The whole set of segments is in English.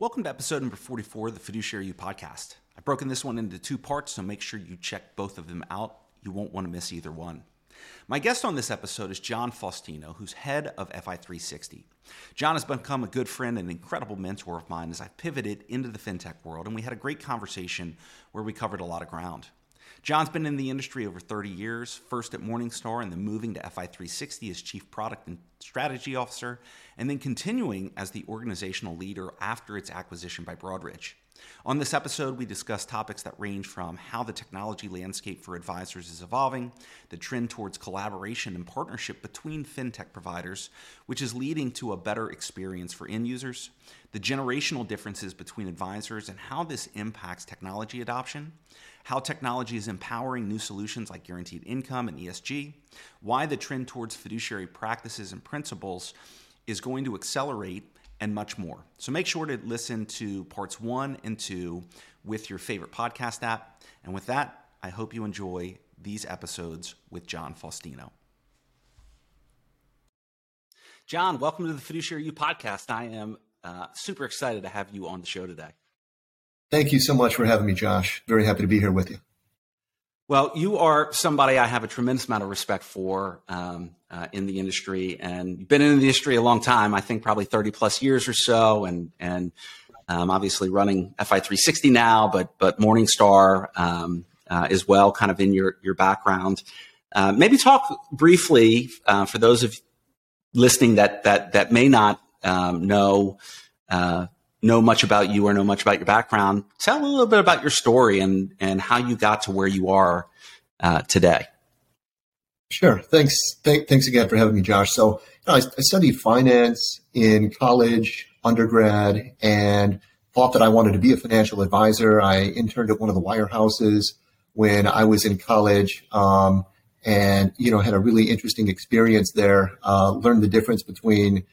Welcome to episode number 44 of the Fiduciary U podcast. I've broken this one into two parts, so make sure you check both of them out. You won't want to miss either one. My guest on this episode is John Faustino, who's head of FI360. John has become a good friend and incredible mentor of mine as I've pivoted into the fintech world, and we had a great conversation where we covered a lot of ground. John's been in the industry over 30 years, first at Morningstar and then moving to FI360 as Chief Product and Strategy Officer, and then continuing as the organizational leader after its acquisition by Broadridge. On this episode, we discuss topics that range from how the technology landscape for advisors is evolving, the trend towards collaboration and partnership between fintech providers, which is leading to a better experience for end users, the generational differences between advisors and how this impacts technology adoption, how technology is empowering new solutions like guaranteed income and ESG, why the trend towards fiduciary practices and principles is going to accelerate, and much more. So make sure to listen to parts one and two with your favorite podcast app. And with that, I hope you enjoy these episodes with John Faustino. John, welcome to the Fiduciary U podcast. I am uh, super excited to have you on the show today. Thank you so much for having me, Josh. Very happy to be here with you. Well, you are somebody I have a tremendous amount of respect for um, uh, in the industry, and you've been in the industry a long time. I think probably thirty plus years or so, and and um, obviously running FI three sixty now, but but Morningstar um, uh, as well, kind of in your your background. Uh, maybe talk briefly uh, for those of listening that that that may not um, know uh, know much about you or know much about your background, tell a little bit about your story and and how you got to where you are uh, today. Sure. Thanks. Th- thanks again for having me, Josh. So you know, I, I, studied finance in college, undergrad, and thought that I wanted to be a financial advisor. I interned at one of the wirehouses when I was in college. Um, and you know had a really interesting experience there. Uh, learned the difference between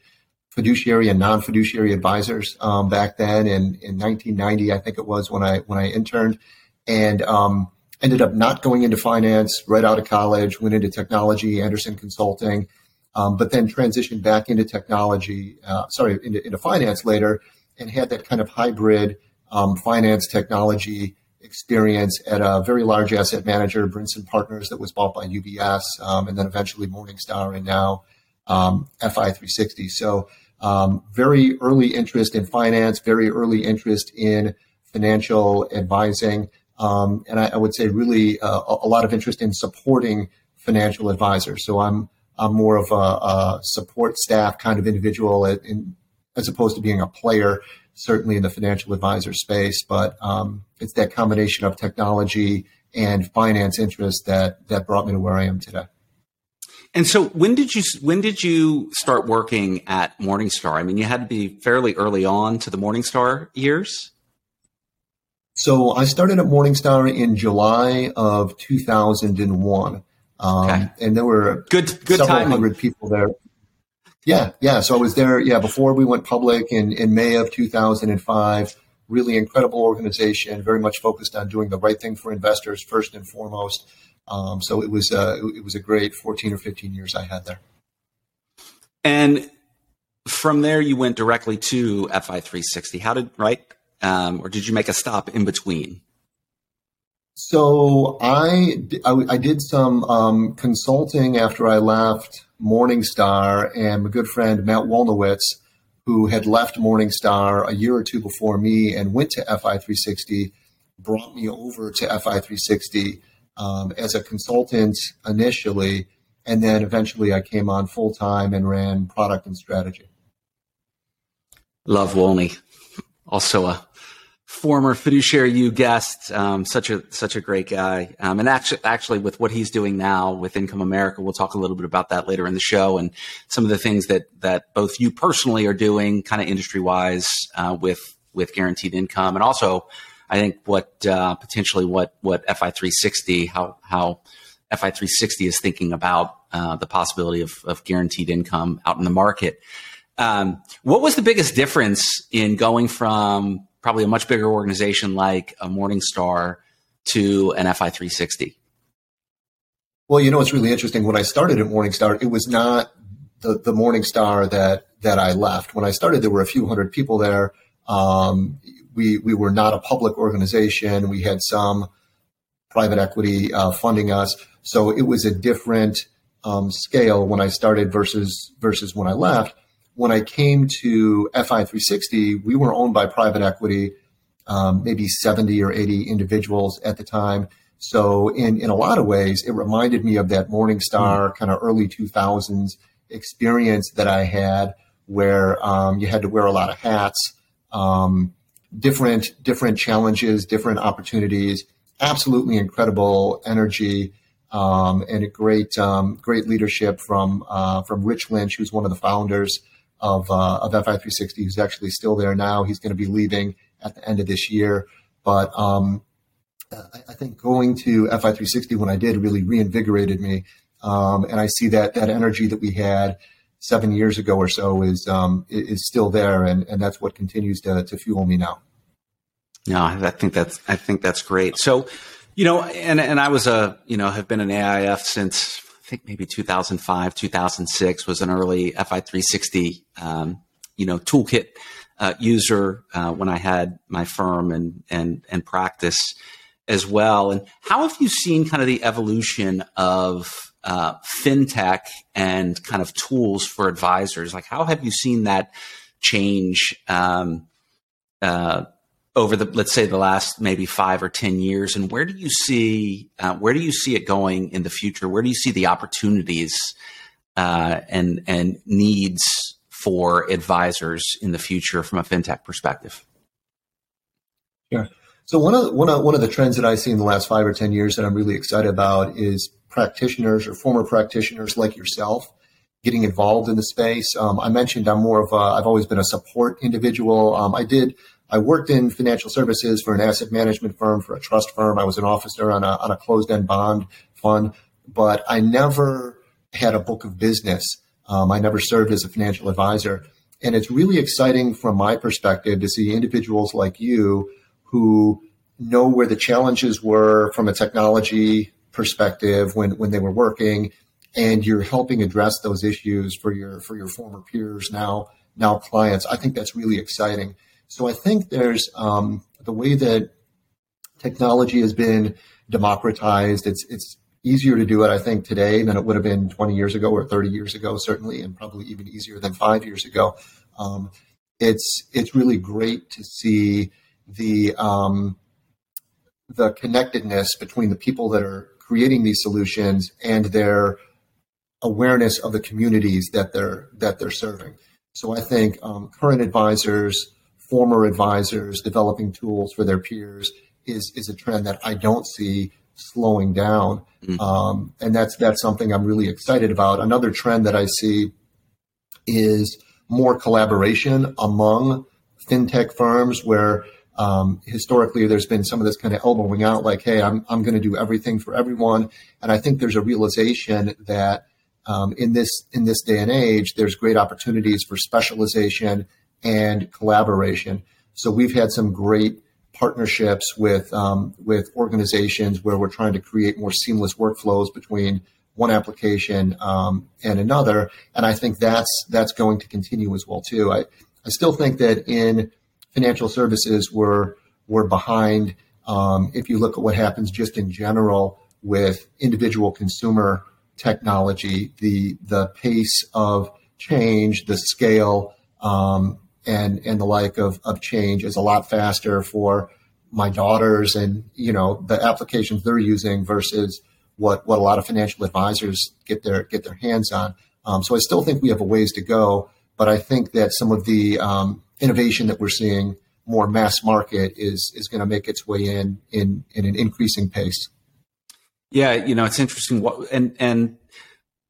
fiduciary and non-fiduciary advisors um, back then in, in 1990 i think it was when i when i interned. And um, ended up not going into finance right out of college went into technology Andersen consulting um, but then transitioned back into technology uh, sorry into, into, finance later and had that kind of hybrid um, finance technology experience at a very large asset manager brinson partners that was bought by ubs um, and then eventually morningstar and now um, fi360 so um, very early interest in finance, very early interest in financial advising, um, and I, I, would say really uh, a, lot of interest in supporting financial advisors. So I'm I'm more of a, a support staff kind of individual, in, as opposed to being a player, certainly in the financial advisor space. But um, it's that combination of technology and finance interest that that brought me to where I am today. And so when did you when did you start working at Morningstar? I mean, you had to be fairly early on to the Morningstar years. So I started at Morningstar in July of 2001. Um, okay. and there were good, good several timing. hundred people there. Yeah, yeah. So I was there, yeah, before we went public in, in May of 2005. Really incredible organization, very much focused on doing the right thing for investors first and foremost. Um, so it was uh, it was a great 14 or 15 years I had there. And from there, you went directly to FI 360. How did right, um, or did you make a stop in between? So I, I, I did some um, consulting after I left Morningstar, and my good friend Matt Wolniewicz, who had left Morningstar a year or two before me and went to FI 360, brought me over to FI 360 um, as a consultant initially, and then eventually I came on full time and ran product and strategy. Love Wolney, also a former fiduciary U guest, um, such a such a great guy, um, and actually actually with what he's doing now with Income America, we'll talk a little bit about that later in the show, and some of the things that that both you personally are doing, kind of industry wise, uh, with with guaranteed income, and also I think what uh, potentially what what FI360 how how FI360 is thinking about uh, the possibility of, of guaranteed income out in the market. Um, what was the biggest difference in going from probably a much bigger organization like a Morningstar to an FI360? Well, you know, it's really interesting. When I started at Morningstar, it was not the, the Morningstar that that I left. When I started, there were a few hundred people there Um, we we were not a public organization. We had some private equity uh, funding us, so it was a different um, scale when I started versus versus when I left. When I came to FI360, we were owned by private equity, um, maybe 70 or 80 individuals at the time. So in in a lot of ways, it reminded me of that Morningstar mm. kind of early 2000s experience that I had, where um, you had to wear a lot of hats, um, different different challenges, different opportunities. Absolutely incredible energy um, and a great um, great leadership from uh, from Rich Lynch, who's one of the founders of uh, of FI360, who's actually still there now. He's going to be leaving at the end of this year, but um, I, I, think going to FI360 when I did really reinvigorated me, um, and I see that that energy that we had seven years ago or so is um, is still there, and and that's what continues to to fuel me now. No, I think that's I think that's great. So you know, and and I was a you know have been an AIF since I think maybe 2005, 2006 was an early FI360 um, you know toolkit uh, user uh, when I had my firm and and and practice as well. And how have you seen kind of the evolution of uh, fintech and kind of tools for advisors? Like, how have you seen that change? Um, uh, over the let's say the last maybe five or ten years and where do you see uh, where do you see it going in the future where do you see the opportunities uh, and and needs for advisors in the future from a fintech perspective yeah so one of the, one of one of the trends that I see in the last five or ten years that I'm really excited about is practitioners or former practitioners like yourself getting involved in the space. Um, I mentioned I'm more of a I've always been a support individual. Um, I did I worked in financial services for an asset management firm, for a trust firm. I was an officer on a, on a closed end bond fund, but I never had a book of business. Um, I never served as a financial advisor. And it's really exciting from my perspective to see individuals like you who know where the challenges were from a technology perspective when, when they were working and you're helping address those issues for your for your former peers now now clients. I think that's really exciting. So I think there's um, the way that technology has been democratized. It's it's easier to do it, I think, today than it would have been 20 years ago or 30 years ago, certainly, and probably even easier than five years ago. Um, it's it's really great to see the um, the connectedness between the people that are creating these solutions and their awareness of the communities that they're that they're serving. So I think um, current advisors former advisors developing tools for their peers is is a trend that I don't see slowing down, mm-hmm. um, and that's that's something I'm really excited about. Another trend that I see is more collaboration among fintech firms where um, historically there's been some of this kind of elbowing out like hey i'm, I'm going to do everything for everyone and i think there's a realization that um, in this in this day and age there's great opportunities for specialization and collaboration. So we've had some great partnerships with um, with organizations where we're trying to create more seamless workflows between one application um, and another, and I think that's that's going to continue as well too. I I still think that in financial services we're we're behind. Um, if you look at what happens just in general with individual consumer technology, the the pace of change, the scale, um, and and the like of of change is a lot faster for my daughters and you know the applications they're using versus what what a lot of financial advisors get their get their hands on. Um, so I still think we have a ways to go, but I think that some of the um, innovation that we're seeing more mass market is is going to make its way in in in an increasing pace. Yeah, you know it's interesting. What and and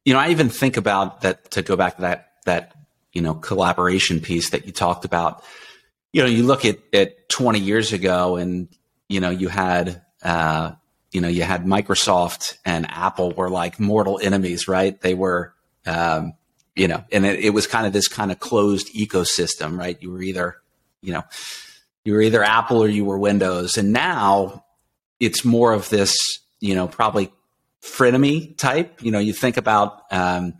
you know I even think about that to go back to that that you know, collaboration piece that you talked about. You know, you look at, at 20 years ago and, you know, you had, uh, you know, you had Microsoft and Apple were like mortal enemies, right? They were, um, you know, and it, it was kind of this kind of closed ecosystem, right? You were either, you know, you were either Apple or you were Windows. And now it's more of this, you know, probably frenemy type. You know, you think about um,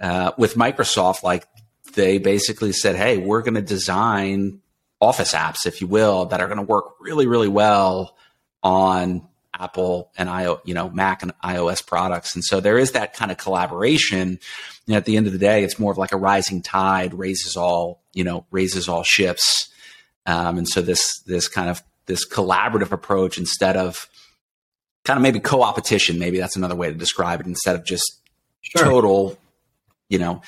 uh, with Microsoft, like they basically said, "Hey, we're going to design office apps, if you will, that are going to work really, really well on Apple and I, you know, Mac and iOS products. And so there is that kind of collaboration. And at the end of the day, it's more of like a rising tide raises all, you know, raises all ships. Um, and so this, this kind of, this collaborative approach instead of kind of maybe co-opetition, maybe that's another way to describe it instead of just sure. total, you know,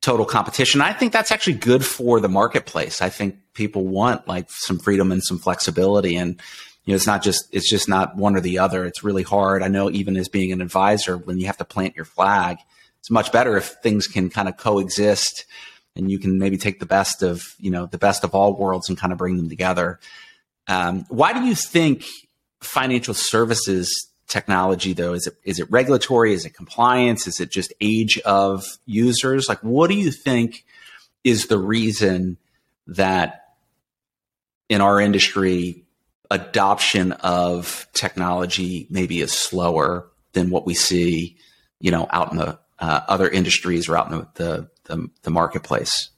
total competition. I think that's actually good for the marketplace. I think people want like some freedom and some flexibility and, you know, it's not just it's just not one or the other. It's really hard. I know even as being an advisor, when you have to plant your flag, it's much better if things can kind of coexist and you can maybe take the best of you know the best of all worlds and kind of bring them together. Um, why do you think financial services technology though is it is it regulatory? Is it compliance? Is it just age of users? Like what do you think is the reason that in our industry adoption of technology maybe is slower than what we see, you know, out in the uh, other industries or out in the, the, the, marketplace?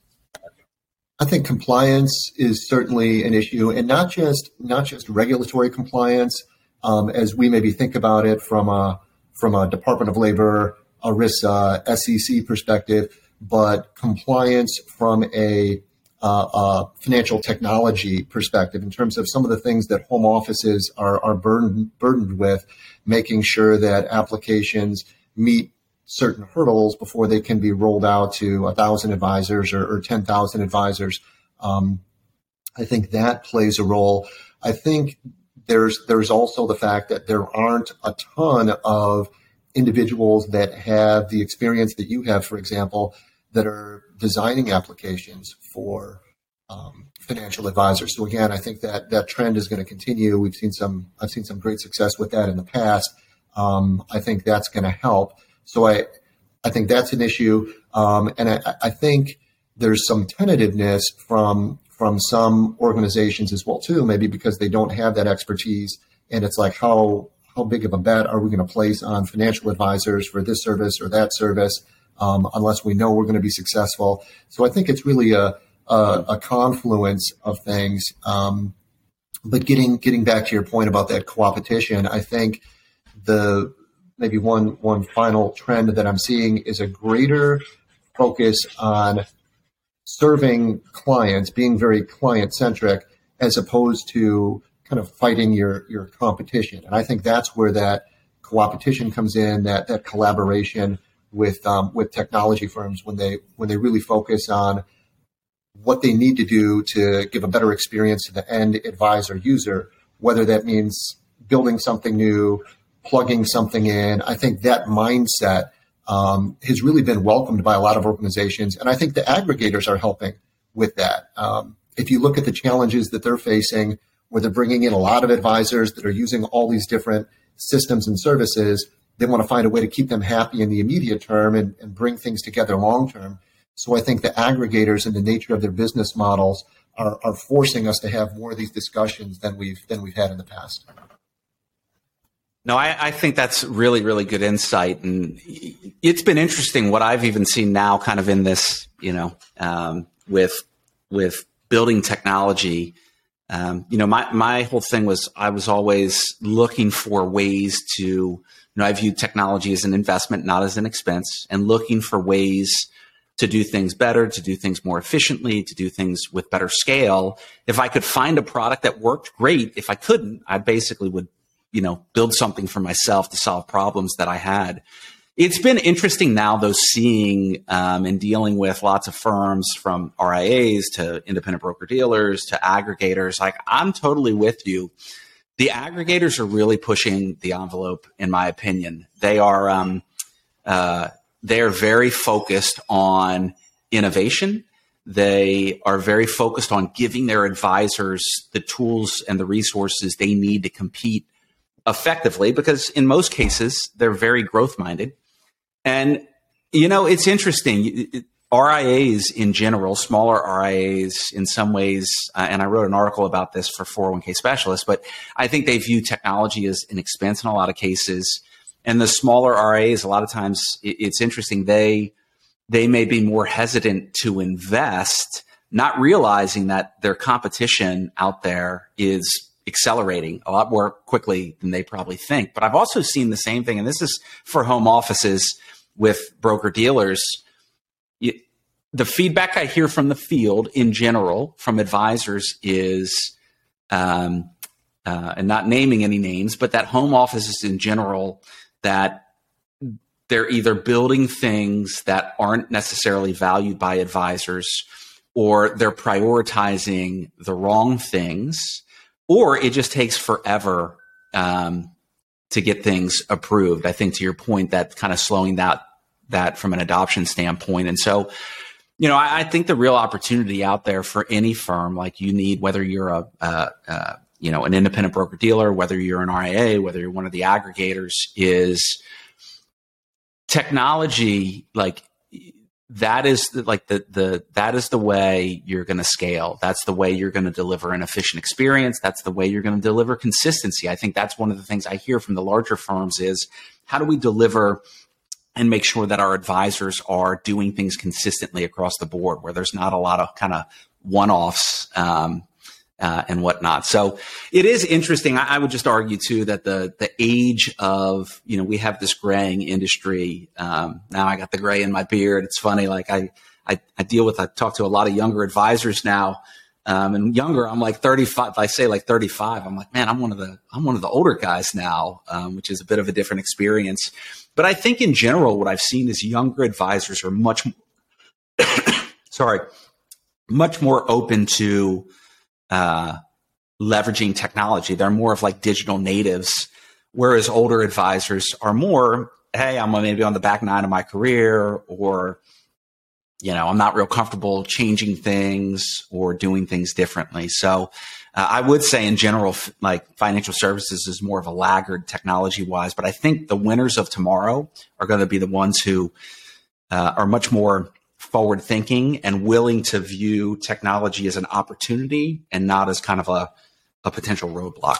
I think compliance is certainly an issue, and not just not just regulatory compliance, um, as we maybe think about it from a from a Department of Labor, ERISA, SEC perspective, but compliance from a uh, uh, financial technology perspective in terms of some of the things that home offices are, are burdened, burdened with, making sure that applications meet certain hurdles before they can be rolled out to a thousand advisors or, or 10,000 advisors. Um, I think that plays a role. I think there's there's also the fact that there aren't a ton of individuals that have the experience that you have, for example, that are designing applications for um, financial advisors. So again, I think that that trend is going to continue. We've seen some, I've seen some great success with that in the past. Um, I think that's going to help. So I, I think that's an issue, um, and I, I think there's some tentativeness from from some organizations as well too. Maybe because they don't have that expertise, and it's like how how big of a bet are we going to place on financial advisors for this service or that service? um, unless we know we're going to be successful. So I think it's really a, a, a confluence of things. Um, but getting getting back to your point about that co-opetition, I think the maybe one one final trend that I'm seeing is a greater focus on serving clients, being very client centric, as opposed to kind of fighting your your competition. And I think that's where that co-opetition comes in, that that collaboration with um, with technology firms when they when they really focus on what they need to do to give a better experience to the end advisor user, whether that means building something new, plugging something in. I think that mindset um, has really been welcomed by a lot of organizations, and I think the aggregators are helping with that. Um, if you look at the challenges that they're facing, where they're bringing in a lot of advisors that are using all these different systems and services, they want to find a way to keep them happy in the immediate term and, and bring things together long term. So I think the aggregators and the nature of their business models are, are forcing us to have more of these discussions than we've than we've had in the past. No, I, I, think that's really, really good insight, and it's been interesting what I've even seen now, kind of in this, you know, um, with with building technology. Um, you know, my my whole thing was I was always looking for ways to you know, I view technology as an investment, not as an expense, and looking for ways to do things better, to do things more efficiently, to do things with better scale. If I could find a product that worked, great. If I couldn't, I basically would, you know, build something for myself to solve problems that I had. It's been interesting now, though, seeing um, and dealing with lots of firms from RIAs to independent broker dealers to aggregators. Like, I'm totally with you the aggregators are really pushing the envelope, in my opinion. They are um, uh, they are very focused on innovation. They are very focused on giving their advisors the tools and the resources they need to compete effectively because in most cases they're very growth minded. And you know, it's interesting. RIAs in general, smaller RIAs in some ways, uh, and I wrote an article about this for 401k specialists, but I think they view technology as an expense in a lot of cases. And the smaller RIAs, a lot of times it's interesting, they, they may be more hesitant to invest not realizing that their competition out there is accelerating a lot more quickly than they probably think. But I've also seen the same thing, and this is for home offices with broker dealers. the feedback I hear from the field in general from advisors is, um, uh, and not naming any names, but that home offices in general that they're either building things that aren't necessarily valued by advisors or they're prioritizing the wrong things or it just takes forever um, to get things approved. I think to your point, that kind of slowing that that from an adoption standpoint, and so you know, I, I think the real opportunity out there for any firm, like you need, whether you're a, you know an independent broker dealer, whether you're an RIA, whether you're one of the aggregators, is technology like that is the, like the the that is the way you're going to scale. That's the way you're going to deliver an efficient experience. That's the way you're going to deliver consistency. I think that's one of the things i hear from the larger firms is how do we deliver and make sure that our advisors are doing things consistently across the board where there's not a lot of kind of one-offs um, uh, and whatnot. So it is interesting. I, I, would just argue too that the the age of you know we have this graying industry. Um, now I got the gray in my beard. It's funny. Like I, I I deal with I talk to a lot of younger advisors now. Um, and younger, I'm like 35. If I say like 35, I'm like, man, I'm one of the I'm one of the older guys now, um, which is a bit of a different experience. But I think in general, what I've seen is younger advisors are much, sorry, much more open to uh, leveraging technology. They're more of like digital natives, whereas older advisors are more, hey, I'm maybe on the back nine of my career, or you know, I'm not real comfortable changing things or doing things differently. So uh, I would say in general, f- like financial services is more of a laggard technology wise, but I think the winners of tomorrow are going to be the ones who uh, are much more forward thinking and willing to view technology as an opportunity and not as kind of a, a potential roadblock.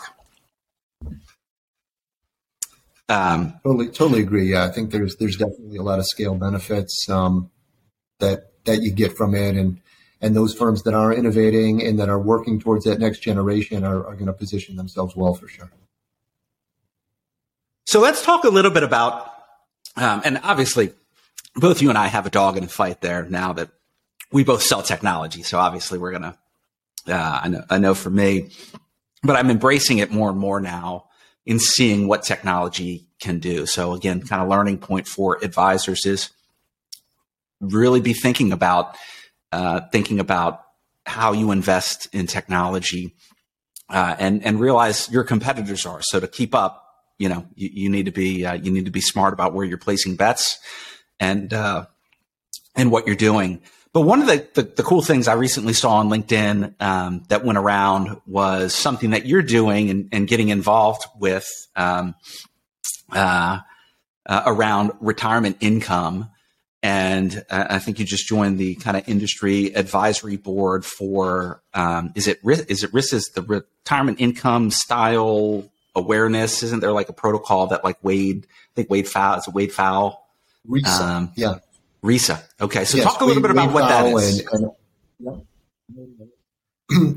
Um, totally, totally agree. Yeah, I think there's there's definitely a lot of scale benefits um, that that you get from it, and and those firms that are innovating and that are working towards that next generation are, are going to position themselves well for sure. So let's talk a little bit about, um, and obviously both you and I have a dog in the fight there now that we both sell technology. So obviously we're gonna. Uh, I know. I know for me, but I'm embracing it more and more now in seeing what technology can do. So again, kind of learning point for advisors is really be thinking about uh, thinking about how you invest in technology uh, and and realize your competitors are. So to keep up, you know, you, you need to be uh, you need to be smart about where you're placing bets and uh, and what you're doing. But one of the, the, the, cool things I recently saw on LinkedIn um, that went around was something that you're doing and, and getting involved with um, uh, uh, around retirement income. And uh, I think you just joined the kind of industry advisory board for um, is it is it RIS is the retirement income style awareness? Isn't there like a protocol that like Wade I think Wade Pfau is it Wade Pfau RISA. Um, yeah. RISA. Okay. So yes, talk a little bit about what that is. And, and, yeah.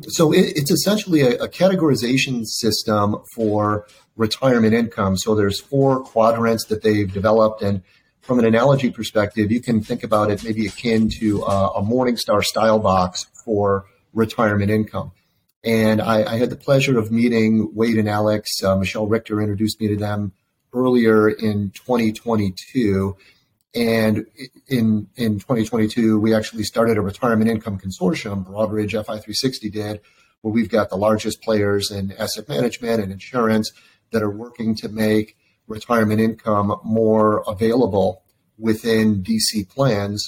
so it, it's essentially a, a, categorization system for retirement income. So there's four quadrants that they've developed, and from an analogy perspective, you can think about it maybe akin to uh, a Morningstar style box for retirement income. And I, I, had the pleasure of meeting Wade and Alex. Uh, Michelle Richter introduced me to them earlier in 2022. And in in 2022, we actually started a retirement income consortium. Broadridge FI360 did, where we've got the largest players in asset management and insurance that are working to make retirement income more available within DC plans.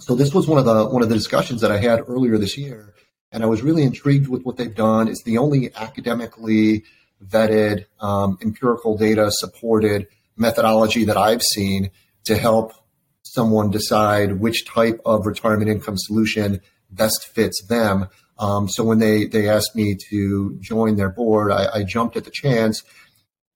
So this was one of the one of the discussions that I had earlier this year, and I was really intrigued with what they've done. It's the only academically vetted, um, empirical data supported methodology that I've seen to help someone decide which type of retirement income solution best fits them. Um, so when they they asked me to join their board, I, I jumped at the chance.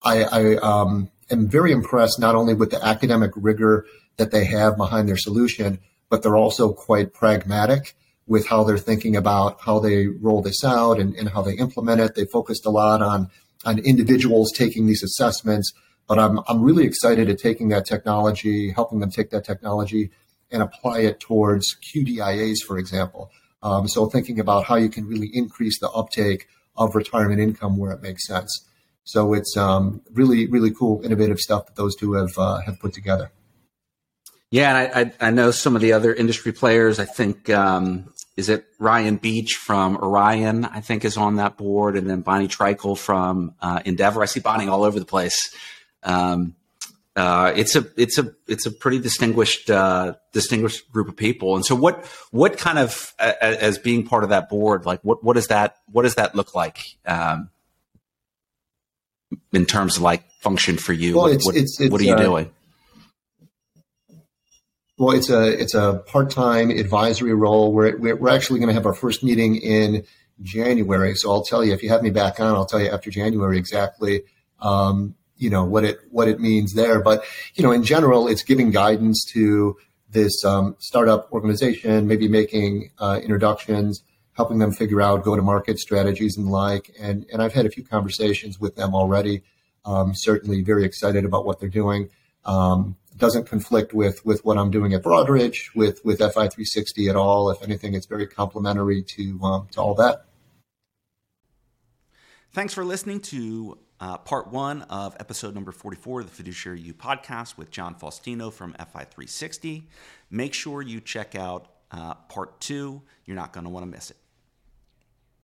I, I um, am very impressed not only with the academic rigor that they have behind their solution, but they're also quite pragmatic with how they're thinking about how they roll this out and, and how they implement it. They focused a lot on on individuals taking these assessments, but I'm I'm really excited at taking that technology, helping them take that technology and apply it towards QDIAs, for example. Um, so thinking about how you can really increase the uptake of retirement income where it makes sense. So it's um, really, really cool, innovative stuff that those two have uh, have put together. Yeah, and I, I, I, know some of the other industry players. I think um, is it Ryan Beach from Orion. I think is on that board, and then Bonnie Treichel from uh, Endeavor. I see Bonnie all over the place. Um, uh, it's a it's a it's a pretty distinguished uh, distinguished group of people. And so, what what kind of as being part of that board, like what what does that what does that look like um, in terms of like function for you? Well, what, it's, what, it's, it's, what are you uh, doing? Well, it's a it's a part time advisory role. We're we're actually going to have our first meeting in January. So I'll tell you if you have me back on, I'll tell you after January exactly. Um, you know what it what it means there. But you know, in general, it's giving guidance to this um, startup organization, maybe making uh, introductions, helping them figure out go to market strategies and like. And and I've had a few conversations with them already. Um, certainly, very excited about what they're doing. Um, doesn't conflict with with what I'm doing at Broadridge with with FI360 at all. If anything, it's very complementary to um, to all that. Thanks for listening to uh, part one of episode number 44 of the Fiduciary U podcast with John Faustino from FI360. Make sure you check out uh, part two. You're not going to want to miss it.